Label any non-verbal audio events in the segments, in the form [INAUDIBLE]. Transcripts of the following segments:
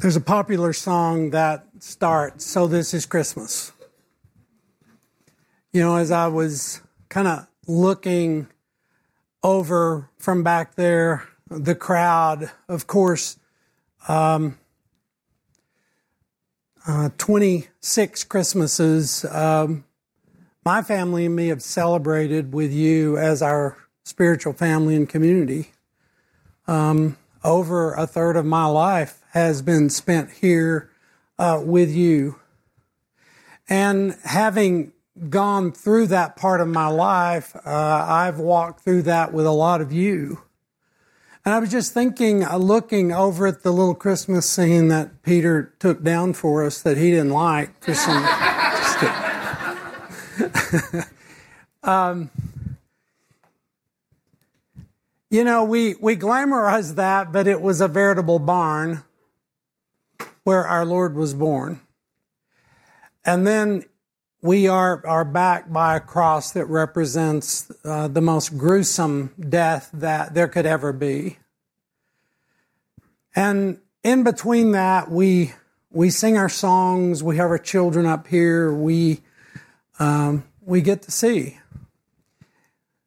There's a popular song that starts, So This Is Christmas. You know, as I was kind of looking over from back there, the crowd, of course, um, uh, 26 Christmases, um, my family and me have celebrated with you as our spiritual family and community. Um, over a third of my life has been spent here uh, with you. And having gone through that part of my life, uh, I've walked through that with a lot of you. And I was just thinking, uh, looking over at the little Christmas scene that Peter took down for us that he didn't like for some. [LAUGHS] [LAUGHS] um, you know, we, we glamorize that, but it was a veritable barn where our Lord was born. And then we are, are backed by a cross that represents uh, the most gruesome death that there could ever be. And in between that, we, we sing our songs, we have our children up here, we, um, we get to see.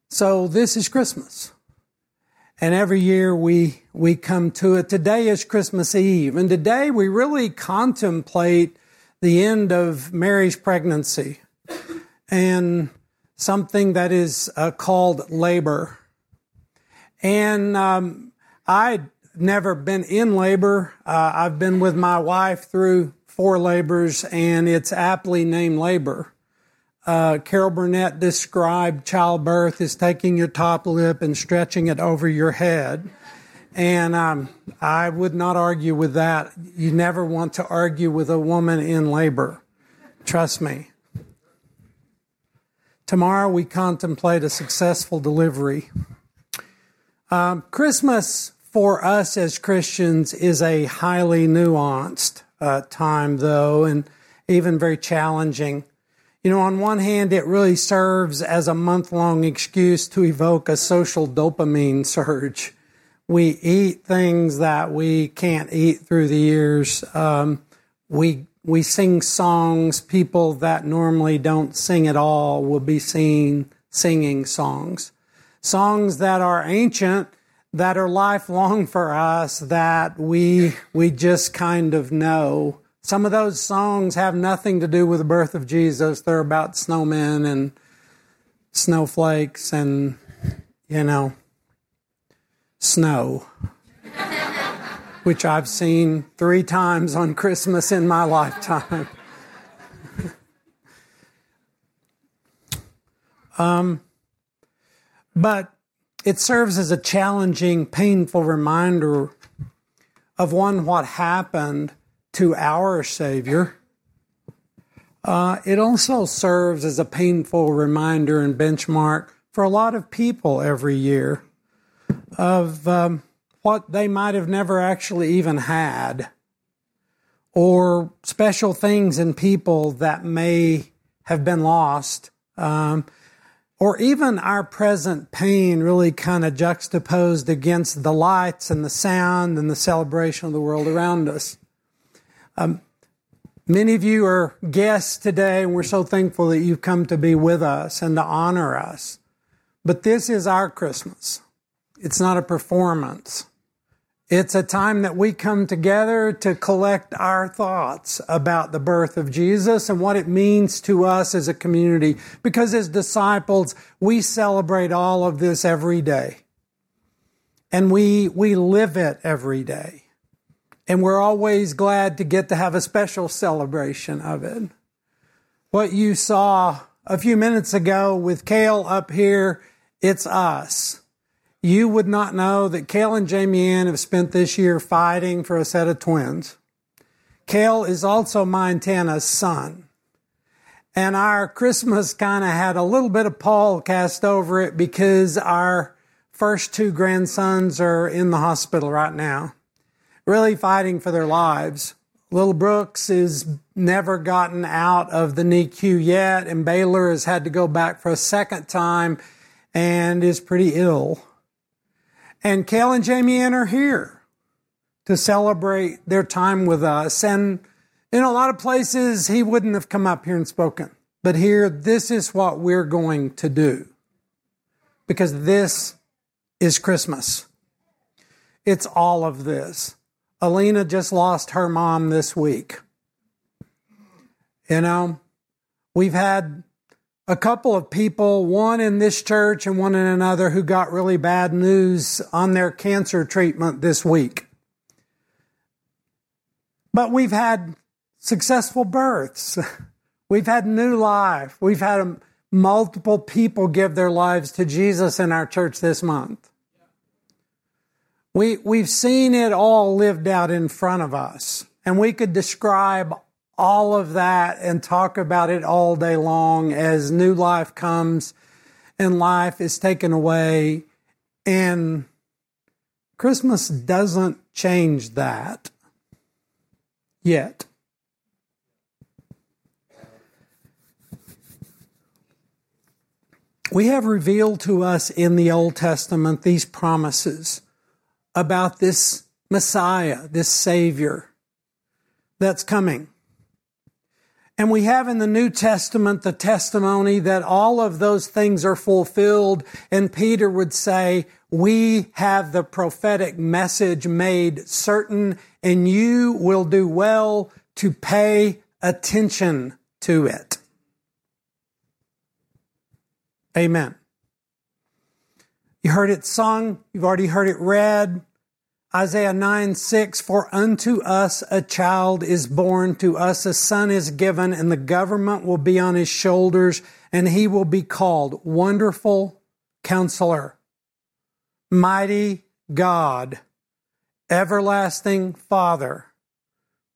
So this is Christmas. And every year we, we come to it. Today is Christmas Eve. And today we really contemplate the end of Mary's pregnancy and something that is uh, called labor. And um, I'd never been in labor. Uh, I've been with my wife through four labors, and it's aptly named labor. Uh, Carol Burnett described childbirth as taking your top lip and stretching it over your head. And um, I would not argue with that. You never want to argue with a woman in labor. Trust me. Tomorrow we contemplate a successful delivery. Um, Christmas for us as Christians is a highly nuanced uh, time, though, and even very challenging. You know, on one hand, it really serves as a month long excuse to evoke a social dopamine surge. We eat things that we can't eat through the years. Um, we we sing songs. People that normally don't sing at all will be seen singing songs, songs that are ancient, that are lifelong for us, that we we just kind of know. Some of those songs have nothing to do with the birth of Jesus. They're about snowmen and snowflakes and, you know, snow, which I've seen three times on Christmas in my lifetime. [LAUGHS] um, but it serves as a challenging, painful reminder of one, what happened to our Savior. Uh, it also serves as a painful reminder and benchmark for a lot of people every year of um, what they might have never actually even had, or special things in people that may have been lost, um, or even our present pain really kind of juxtaposed against the lights and the sound and the celebration of the world around us. Um, many of you are guests today, and we're so thankful that you've come to be with us and to honor us. But this is our Christmas. It's not a performance. It's a time that we come together to collect our thoughts about the birth of Jesus and what it means to us as a community. Because as disciples, we celebrate all of this every day. And we, we live it every day. And we're always glad to get to have a special celebration of it. What you saw a few minutes ago with Kale up here, it's us. You would not know that Kale and Jamie Ann have spent this year fighting for a set of twins. Kale is also Montana's son. And our Christmas kind of had a little bit of pall cast over it because our first two grandsons are in the hospital right now really fighting for their lives. Little Brooks is never gotten out of the NICU yet, and Baylor has had to go back for a second time and is pretty ill. And Kale and Jamie Ann are here. to celebrate their time with us. And in a lot of places, he wouldn't have come up here and spoken. But here, this is what we're going to do. Because this is Christmas. It's all of this. Alina just lost her mom this week. You know, we've had a couple of people, one in this church and one in another, who got really bad news on their cancer treatment this week. But we've had successful births. [LAUGHS] We've had new life. We've had um, multiple people give their lives to Jesus in our church this month. We, we've seen it all lived out in front of us. And we could describe all of that and talk about it all day long as new life comes and life is taken away. And Christmas doesn't change that yet. We have revealed to us in the Old Testament these promises about this Messiah, this Savior that's coming. And we have in the New Testament the testimony that all of those things are fulfilled. And Peter would say, we have the prophetic message made certain and you will do well to pay attention to it. Amen. You heard it sung. You've already heard it read. Isaiah 9, 6, For unto us a child is born, to us a son is given, and the government will be on his shoulders, and he will be called Wonderful Counselor, Mighty God, Everlasting Father,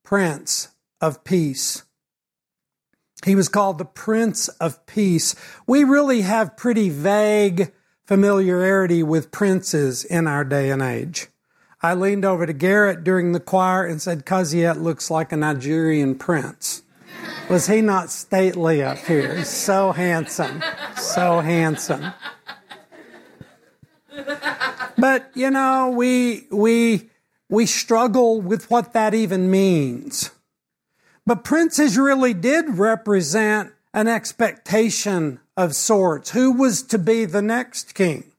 Prince of Peace. He was called the Prince of Peace. We really have pretty vague familiarity with princes in our day and age. I leaned over to Garrett during the choir and said, Kaziet looks like a Nigerian prince. Was he not stately up here? So handsome. So handsome. But, you know, we, we, we struggle with what that even means. But princes really did represent an expectation of sorts. Who was to be the next king?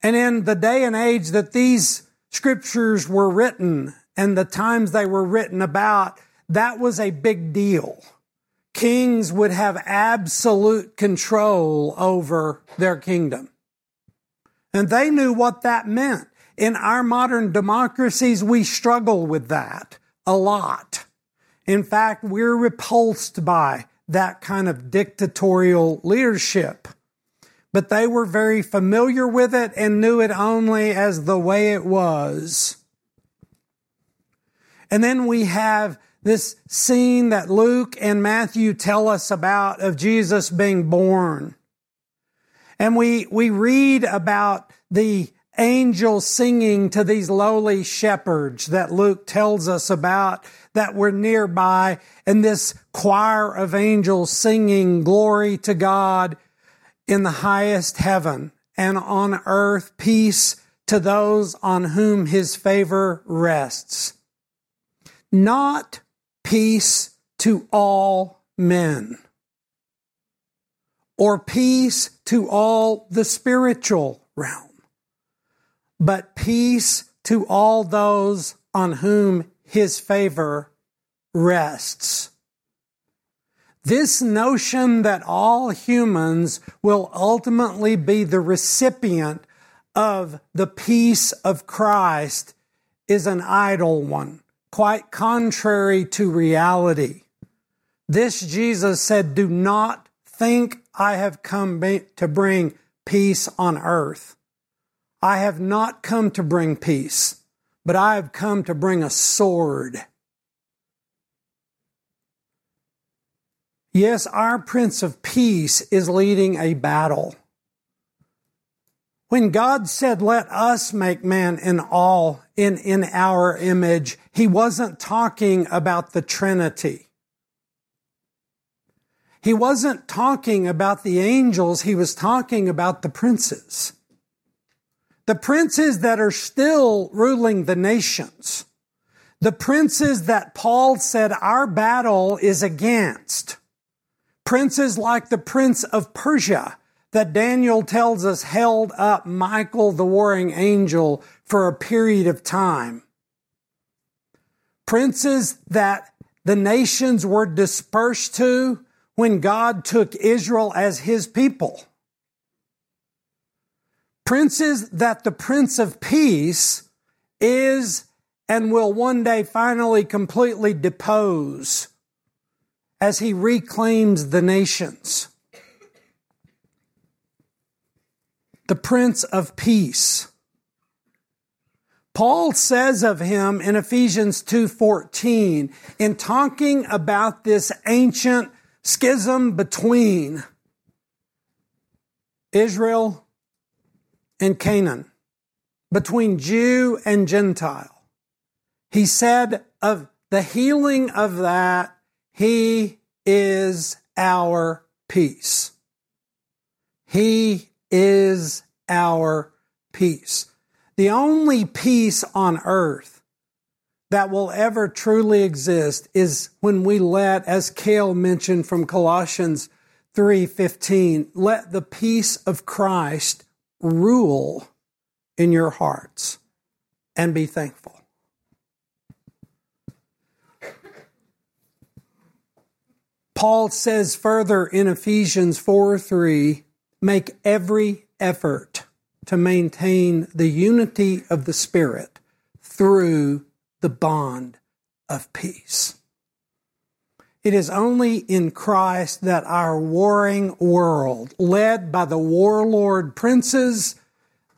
And in the day and age that these scriptures were written and the times they were written about, that was a big deal. Kings would have absolute control over their kingdom. And they knew what that meant. In our modern democracies, we struggle with that a lot. In fact, we're repulsed by that kind of dictatorial leadership but they were very familiar with it and knew it only as the way it was. And then we have this scene that Luke and Matthew tell us about of Jesus being born. And we, we read about the angels singing to these lowly shepherds that Luke tells us about that were nearby and this choir of angels singing glory to God in the highest heaven. And on earth peace to those on whom his favor rests. Not peace to all men. Or peace to all the spiritual realm, but peace to all those on whom his favor rests. This notion that all humans will ultimately be the recipient of the peace of Christ is an idle one, quite contrary to reality. This Jesus said, Do not think I have come to bring peace on earth. I have not come to bring peace, but I have come to bring a sword. Yes, our Prince of Peace is leading a battle. When God said, let us make man in all, in, in our image, he wasn't talking about the Trinity. He wasn't talking about the angels, he was talking about the princes. The princes that are still ruling the nations, the princes that Paul said our battle is against, princes like the prince of Persia that Daniel tells us held up Michael the warring angel for a period of time. Princes that the nations were dispersed to when God took Israel as his people. Princes that the Prince of Peace is and will one day finally completely depose as he reclaims the nations. The Prince of Peace. Paul says of him in Ephesians 2:14 in talking about this ancient schism between Israel and Canaan, between Jew and Gentile. He said of the healing of that, He is our peace. He is our peace. The only peace on earth that will ever truly exist is when we let, as Kale mentioned from Colossians 3:15, let the peace of Christ rule in your hearts and be thankful. Paul says further in Ephesians 4 3, make every effort to maintain the unity of the Spirit through the bond of peace. It is only in Christ that our warring world, led by the warlord princes,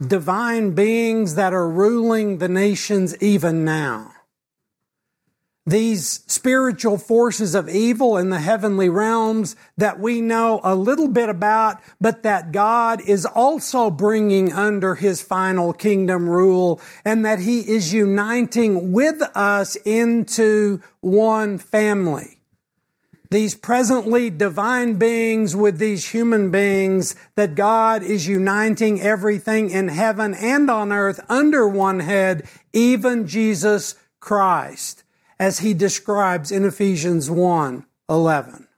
divine beings that are ruling the nations even now, these spiritual forces of evil in the heavenly realms that we know a little bit about, but that God is also bringing under his final kingdom rule and that he is uniting with us into one family. These presently divine beings with these human beings that God is uniting everything in heaven and on earth under one head, even Jesus Christ as he describes in Ephesians 1 11.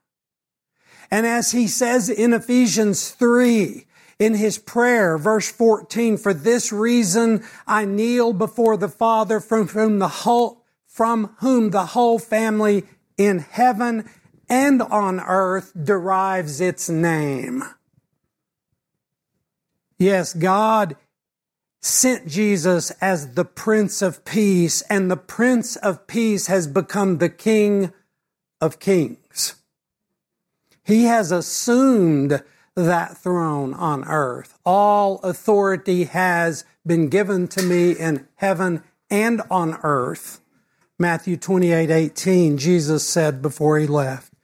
And as he says in Ephesians 3, in his prayer, verse 14, for this reason I kneel before the Father from whom the whole, from whom the whole family in heaven and on earth derives its name. Yes, God sent Jesus as the Prince of Peace, and the Prince of Peace has become the King of Kings. He has assumed that throne on earth. All authority has been given to me in heaven and on earth. Matthew 28 18, Jesus said before he left.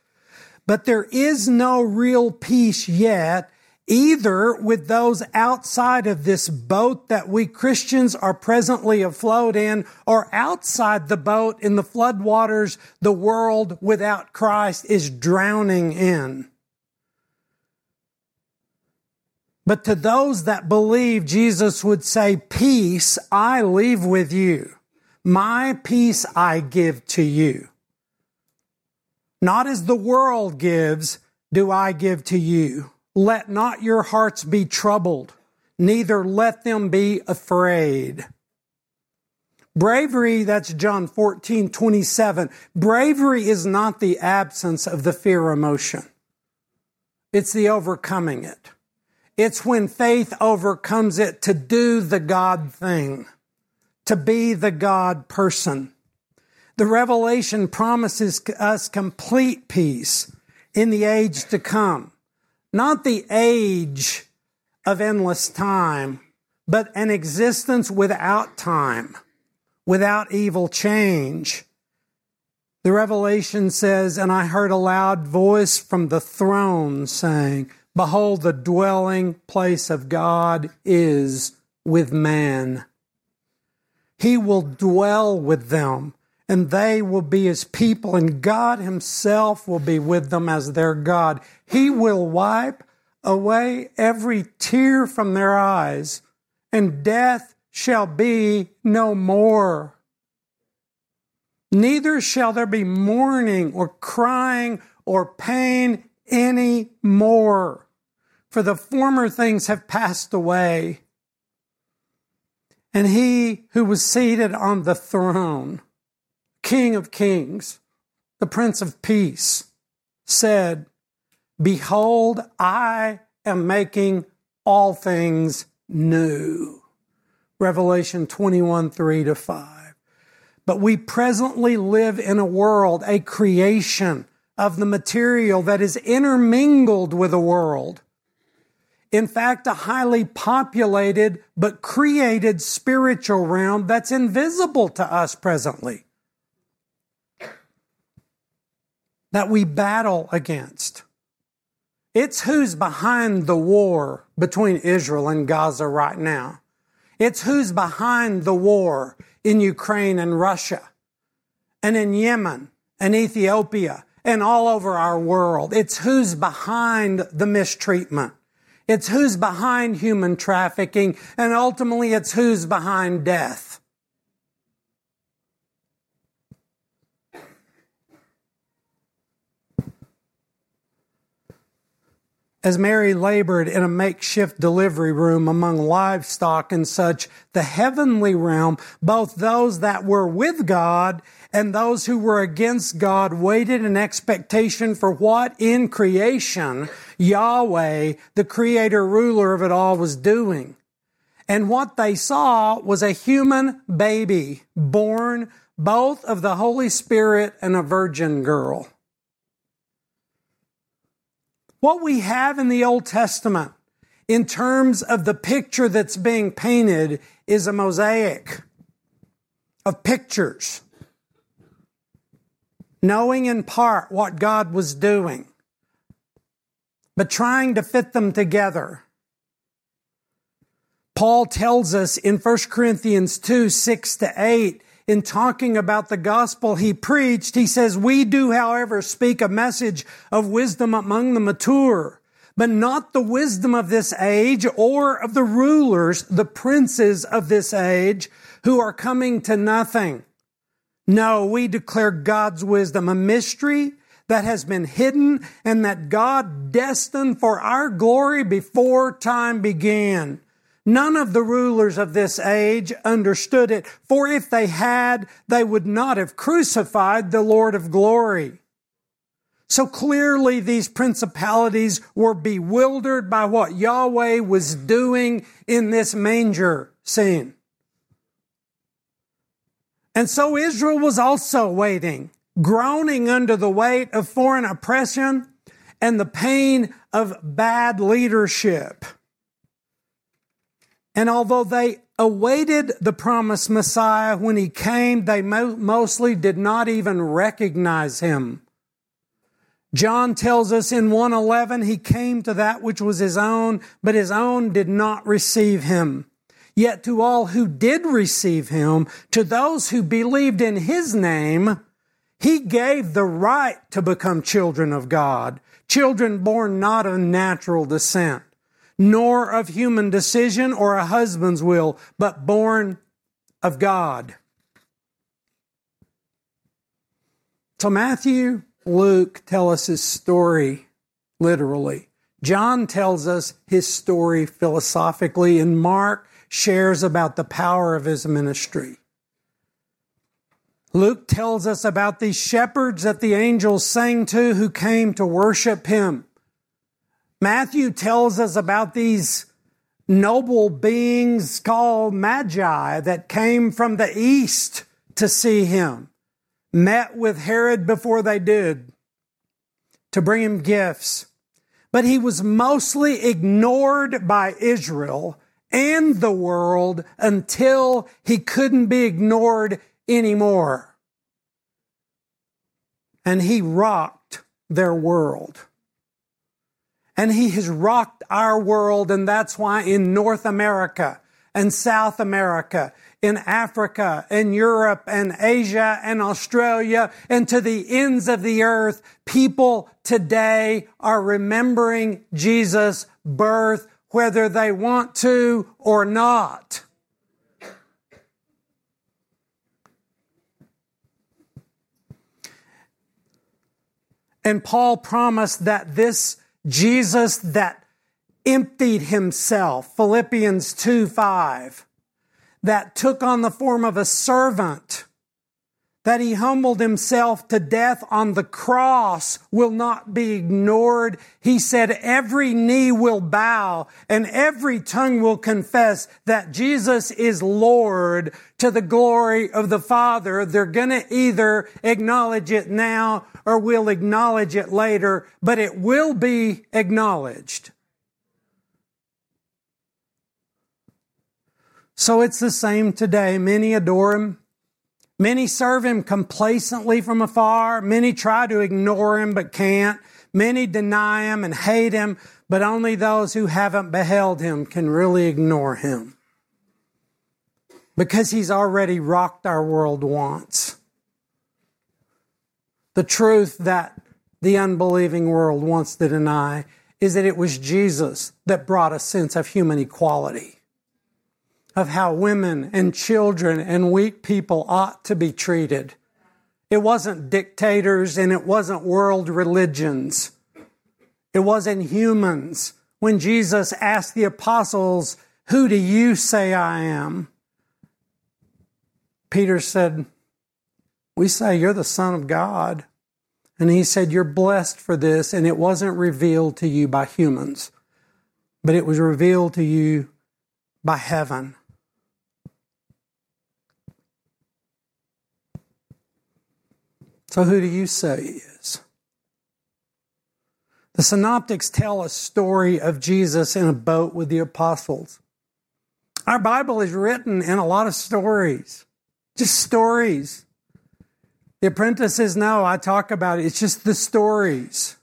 But there is no real peace yet either with those outside of this boat that we Christians are presently afloat in or outside the boat in the floodwaters the world without Christ is drowning in. But to those that believe, Jesus would say, Peace I leave with you. My peace I give to you. Not as the world gives, do I give to you. Let not your hearts be troubled, neither let them be afraid. Bravery, that's John 14, 27. Bravery is not the absence of the fear emotion. It's the overcoming it. It's when faith overcomes it to do the God thing, to be the God person. The revelation promises us complete peace in the age to come not the age of endless time, but an existence without time, without evil change. The Revelation says, And I heard a loud voice from the throne saying, Behold, the dwelling place of God is with man. He will dwell with them and they will be his people, and God himself will be with them as their God. He will wipe away every tear from their eyes, and death shall be no more. Neither shall there be mourning or crying or pain any more, for the former things have passed away. And he who was seated on the throne, King of kings, the Prince of Peace, said, Behold, I am making all things new. Revelation 21 3 to 5. But we presently live in a world, a creation of the material that is intermingled with the world. In fact, a highly populated but created spiritual realm that's invisible to us presently. That we battle against. It's who's behind the war between Israel and Gaza right now. It's who's behind the war in Ukraine and Russia and in Yemen and Ethiopia and all over our world. It's who's behind the mistreatment. It's who's behind human trafficking and ultimately it's who's behind death. As Mary labored in a makeshift delivery room among livestock and such, the heavenly realm, both those that were with God and those who were against God waited in expectation for what in creation Yahweh, the creator ruler of it all, was doing. And what they saw was a human baby born both of the Holy Spirit and a virgin girl. What we have in the Old Testament in terms of the picture that's being painted is a mosaic of pictures, knowing in part what God was doing, but trying to fit them together. Paul tells us in 1 Corinthians 2, 6 to 8, in talking about the gospel he preached, he says, We do, however, speak a message of wisdom among the mature, but not the wisdom of this age or of the rulers, the princes of this age, who are coming to nothing. No, we declare God's wisdom, a mystery that has been hidden and that God destined for our glory before time began. None of the rulers of this age understood it, for if they had, they would not have crucified the Lord of glory. So clearly these principalities were bewildered by what Yahweh was doing in this manger scene. And so Israel was also waiting, groaning under the weight of foreign oppression and the pain of bad leadership. And although they awaited the promised Messiah when he came, they mo- mostly did not even recognize him. John tells us in 111 he came to that which was his own, but his own did not receive him. Yet to all who did receive him, to those who believed in his name, he gave the right to become children of God, children born not of natural descent nor of human decision or a husband's will, but born of God. So Matthew, Luke tell us his story literally. John tells us his story philosophically, and Mark shares about the power of his ministry. Luke tells us about these shepherds that the angels sang to who came to worship him. Matthew tells us about these noble beings called magi that came from the east to see him, met with Herod before they did to bring him gifts. But he was mostly ignored by Israel and the world until he couldn't be ignored anymore. And he rocked their world. And he has rocked our world. And that's why in North America and South America, in Africa and Europe and Asia and Australia and to the ends of the earth, people today are remembering Jesus' birth whether they want to or not. And Paul promised that this Jesus that emptied himself, Philippians 2 5, that took on the form of a servant, that he humbled himself to death on the cross will not be ignored. He said every knee will bow and every tongue will confess that Jesus is Lord to the glory of the Father. They're going to either acknowledge it now or we'll acknowledge it later, but it will be acknowledged. So it's the same today. Many adore him. Many serve him complacently from afar. Many try to ignore him but can't. Many deny him and hate him, but only those who haven't beheld him can really ignore him. Because he's already rocked our world once. The truth that the unbelieving world wants to deny is that it was Jesus that brought a sense of human equality of how women and children and weak people ought to be treated. It wasn't dictators and it wasn't world religions. It wasn't humans. When Jesus asked the apostles, Who do you say I am? Peter said, We say you're the Son of God. And he said, You're blessed for this, and it wasn't revealed to you by humans, but it was revealed to you by heaven. So, who do you say he is? The synoptics tell a story of Jesus in a boat with the apostles. Our Bible is written in a lot of stories, just stories. The apprentices know I talk about it. It's just the stories.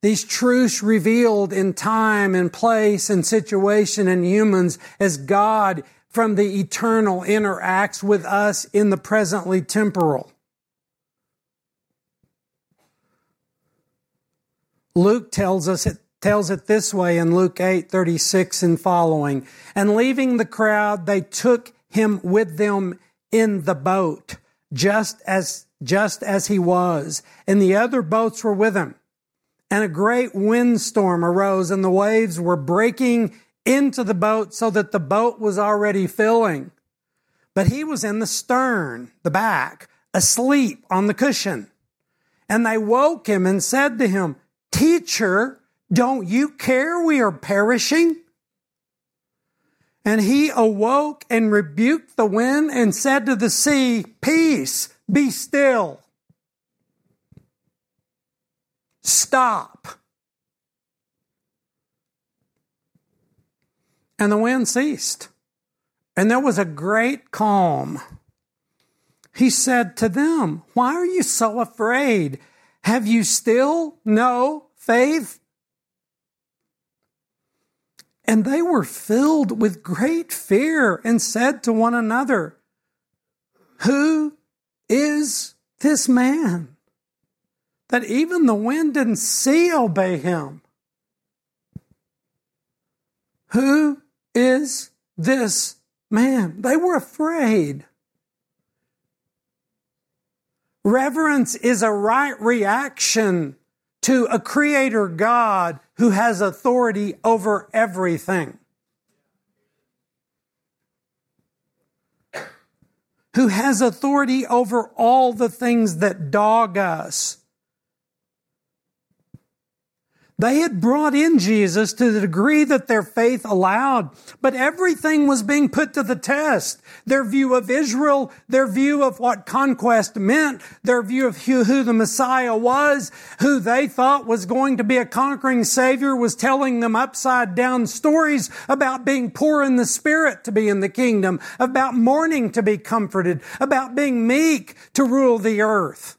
These truths revealed in time and place and situation and humans as God from the eternal interacts with us in the presently temporal. Luke tells us it tells it this way in Luke 8, 36 and following. And leaving the crowd, they took him with them in the boat, just as, just as he was. And the other boats were with him. And a great windstorm arose and the waves were breaking into the boat so that the boat was already filling. But he was in the stern, the back, asleep on the cushion. And they woke him and said to him, Teacher, don't you care we are perishing? And he awoke and rebuked the wind and said to the sea, Peace, be still. Stop. And the wind ceased. And there was a great calm. He said to them, Why are you so afraid? Have you still no faith? And they were filled with great fear and said to one another, Who is this man? That even the wind and sea obey him. Who is this man? They were afraid. Reverence is a right reaction to a creator God who has authority over everything. Who has authority over all the things that dog us. They had brought in Jesus to the degree that their faith allowed, but everything was being put to the test. Their view of Israel, their view of what conquest meant, their view of who, who, the Messiah was, who they thought was going to be a conquering Savior was telling them upside down stories about being poor in the Spirit to be in the kingdom, about mourning to be comforted, about being meek to rule the earth,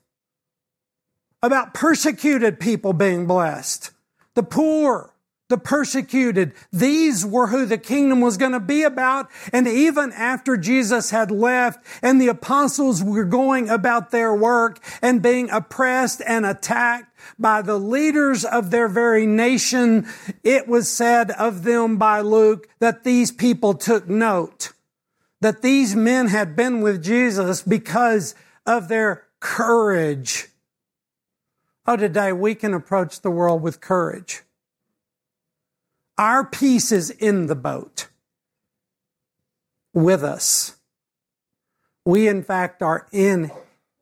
about persecuted people being blessed the poor the persecuted. These were who the kingdom was going to be about. And even after Jesus had left and the apostles were going about their work and being oppressed and attacked by the leaders of their very nation, it was said of them by Luke that these people took note that these men had been with Jesus because of their courage. Oh, today we can approach the world with courage. Our peace is in the boat with us. We, in fact, are in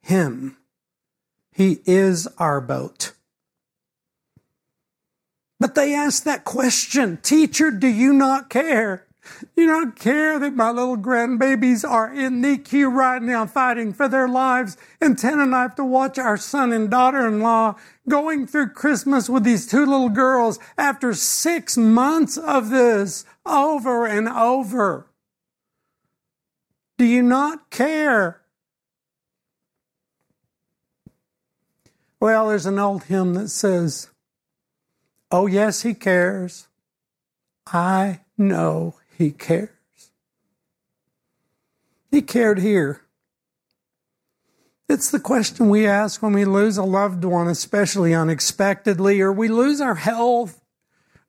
Him. He is our boat. But they ask that question Teacher, do you not care? You don't care that my little grandbabies are in NICU right now fighting for their lives. And Ten and I have to watch our son and daughter in law going through Christmas with these two little girls after six months of this over and over. Do you not care? Well, there's an old hymn that says, Oh, yes, he cares. I know he cares. He cared here. It's the question we ask when we lose a loved one, especially unexpectedly, or we lose our health,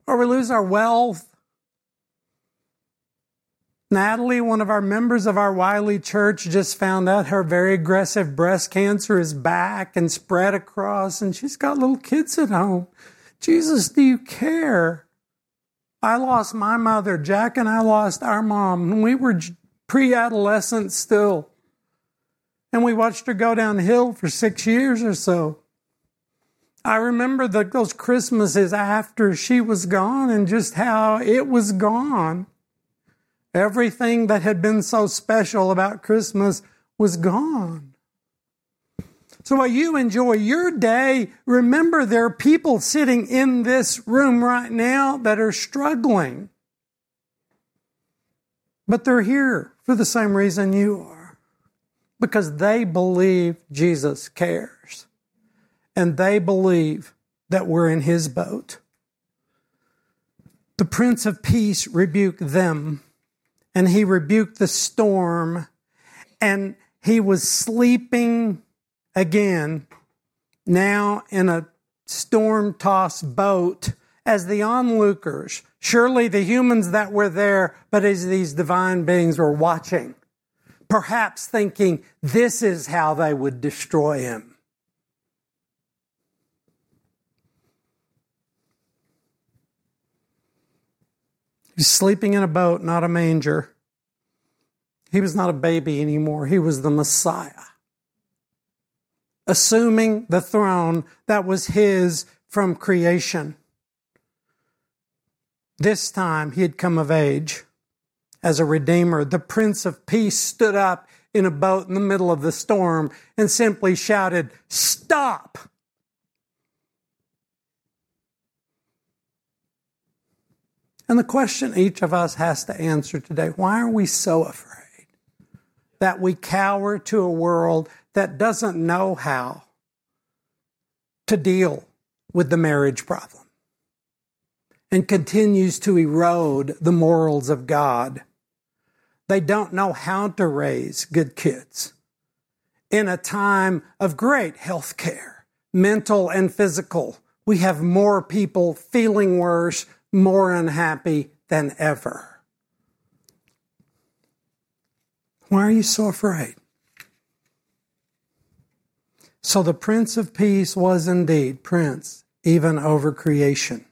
or we lose our wealth. Natalie, one of our members of our Wiley church, just found out her very aggressive breast cancer is back and spread across, and she's got little kids at home. Jesus, do you care? I lost my mother. Jack and I lost our mom we were pre adolescent still. And we watched her go downhill for six years or so. I remember the, those Christmases after she was gone and just how it was gone. Everything that had been so special about Christmas was gone. So while you enjoy your day, remember there are people sitting in this room right now that are struggling. But they're here for the same reason you are. Because they believe Jesus cares. And they believe that we're in his boat. The Prince of Peace rebuked them, and he rebuked the storm, and he was sleeping again, now in a storm tossed boat as the onlookers, surely the humans that were there, but as these divine beings were watching, perhaps thinking this is how they would destroy him. He's sleeping in a boat, not a manger. He was not a baby anymore. He was the Messiah assuming the throne that was his from creation. This time he had come of age as a redeemer. The Prince of Peace stood up in a boat in the middle of the storm and simply shouted, Stop! And the question each of us has to answer today why are we so afraid that we cower to a world that doesn't know how to deal with the marriage problem and continues to erode the morals of God. They don't know how to raise good kids in a time of great health care, mental and physical. We have more people feeling worse, more unhappy than ever. Why are you so afraid? So the Prince of Peace was indeed Prince, even over creation.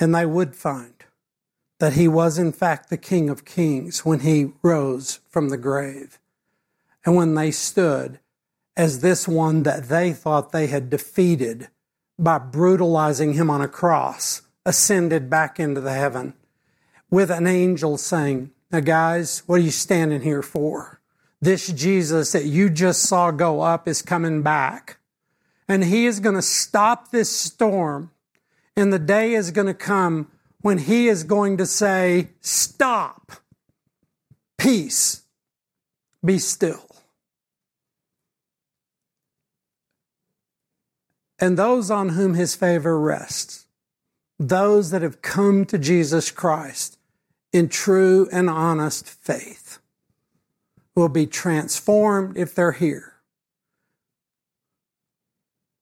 And they would find that he was in fact the King of Kings when he rose from the grave. And when they stood as this one that they thought they had defeated by brutalizing him on a cross, ascended back into the heaven with an angel saying, Now, guys, what are you standing here for? This Jesus that you just saw go up is coming back. And he is going to stop this storm. And the day is going to come when he is going to say, Stop, peace, be still. and those on whom his favor rests, those that have come to Jesus Christ in true and honest faith, will be transformed if they're here,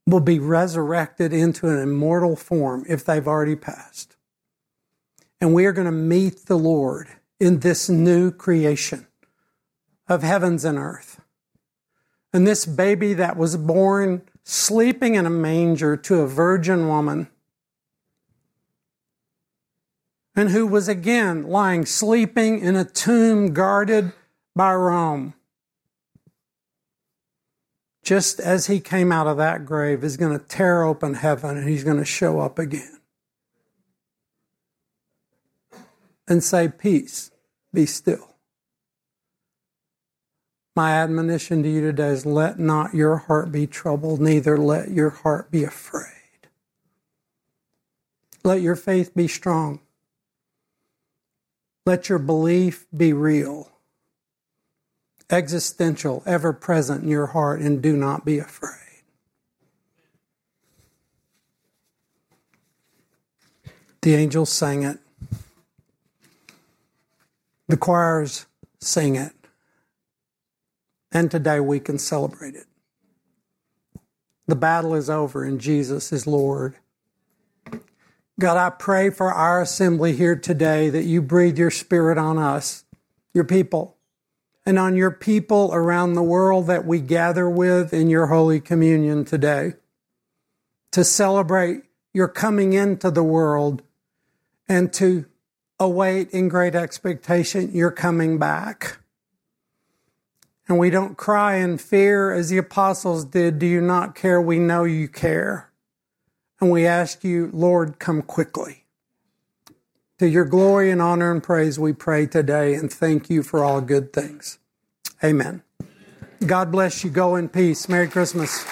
will be resurrected into an immortal form if they've already passed. And we are going to meet the Lord in this new creation of heavens and earth. And this baby that was born sleeping in a manger to a virgin woman, and who was again lying sleeping in a tomb guarded by Rome. Just as he came out of that grave, is going to tear open heaven and he's going to show up again and say, Peace, be still. My admonition to you today is let not your heart be troubled, neither let your heart be afraid. Let your faith be strong. Let your belief be real, existential, ever present in your heart, and do not be afraid. The angels sang it. The choirs sing it. And today we can celebrate it. The battle is over and Jesus is Lord. God, I pray for our assembly here today that you breathe your spirit on us, your people, and on your people around the world that we gather with in your Holy Communion today to celebrate your coming into the world and to await in great expectation your coming back and we don't cry in fear as the apostles did, Do you not care? We know you care. And we ask you, Lord, come quickly. To your glory and honor and praise, we pray today and thank you for all good things. Amen. God bless you. Go in peace. Merry Christmas.